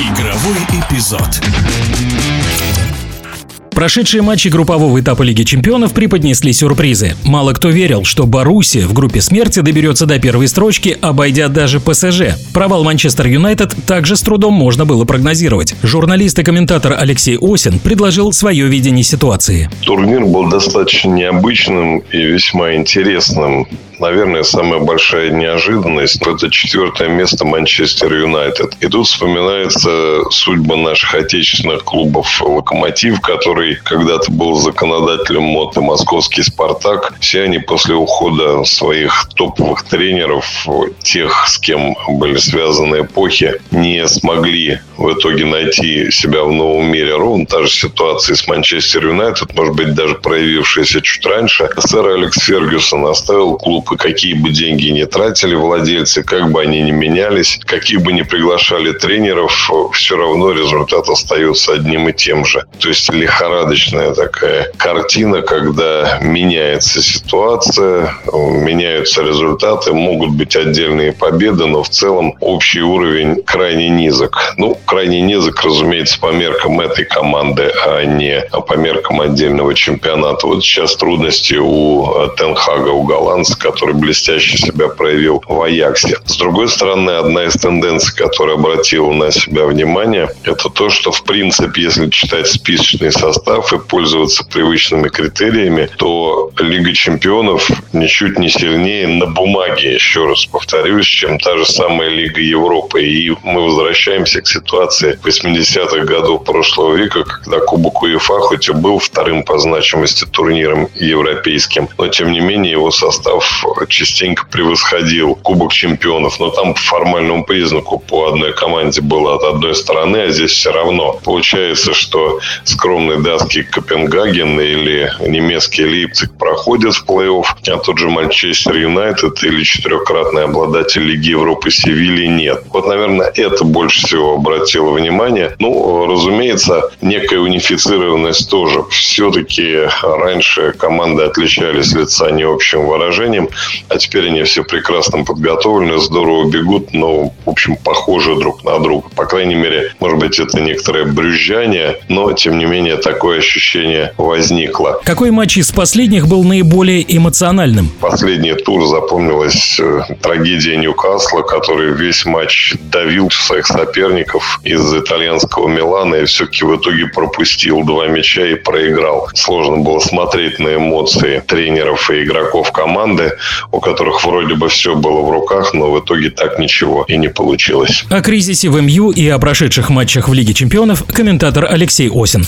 Игровой эпизод. Прошедшие матчи группового этапа Лиги чемпионов преподнесли сюрпризы. Мало кто верил, что Боруссия в группе смерти доберется до первой строчки, обойдя даже ПСЖ. Провал Манчестер Юнайтед также с трудом можно было прогнозировать. Журналист и комментатор Алексей Осин предложил свое видение ситуации. Турнир был достаточно необычным и весьма интересным наверное, самая большая неожиданность – это четвертое место Манчестер Юнайтед. И тут вспоминается судьба наших отечественных клубов «Локомотив», который когда-то был законодателем мод и московский «Спартак». Все они после ухода своих топовых тренеров, тех, с кем были связаны эпохи, не смогли в итоге найти себя в новом мире. Ровно та же ситуация с Манчестер Юнайтед, может быть, даже проявившаяся чуть раньше. Сэр Алекс Фергюсон оставил клуб какие бы деньги не тратили владельцы, как бы они ни менялись, какие бы ни приглашали тренеров, все равно результат остается одним и тем же. То есть лихорадочная такая картина, когда меняется ситуация, меняются результаты, могут быть отдельные победы, но в целом общий уровень крайне низок. Ну, крайне низок, разумеется, по меркам этой команды, а не по меркам отдельного чемпионата. Вот сейчас трудности у Тенхага, у голландца, который блестяще себя проявил в Аяксе. С другой стороны, одна из тенденций, которая обратила на себя внимание, это то, что, в принципе, если читать списочный состав и пользоваться привычными критериями, то Лига чемпионов ничуть не сильнее на бумаге, еще раз повторюсь, чем та же самая Лига Европы. И мы возвращаемся к ситуации 80-х годов прошлого века, когда Кубок УЕФА хоть и был вторым по значимости турниром европейским, но тем не менее его состав частенько превосходил Кубок чемпионов. Но там по формальному признаку по одной команде было от одной стороны, а здесь все равно. Получается, что скромный датский Копенгаген или немецкий Лейпциг проходят в плей-офф, а тот же Манчестер Юнайтед или четырехкратный обладатель Лиги Европы Севильи нет. Вот, наверное, это больше всего обратило внимание. Ну, разумеется, некая унифицированность тоже. Все-таки раньше команды отличались лица не общим выражением, а теперь они все прекрасно подготовлены, здорово бегут, но, в общем, похожи друг на друга. По крайней мере, может быть, это некоторое брюзжание, но, тем не менее, такое ощущение возникло. Какой матч из последних был наиболее эмоциональным? Последний тур запомнилась э, трагедия Ньюкасла, который весь матч давил своих соперников из итальянского Милана и все-таки в итоге пропустил два мяча и проиграл. Сложно было смотреть на эмоции тренеров и игроков команды у которых вроде бы все было в руках, но в итоге так ничего и не получилось. О кризисе в МЮ и о прошедших матчах в Лиге чемпионов комментатор Алексей Осин.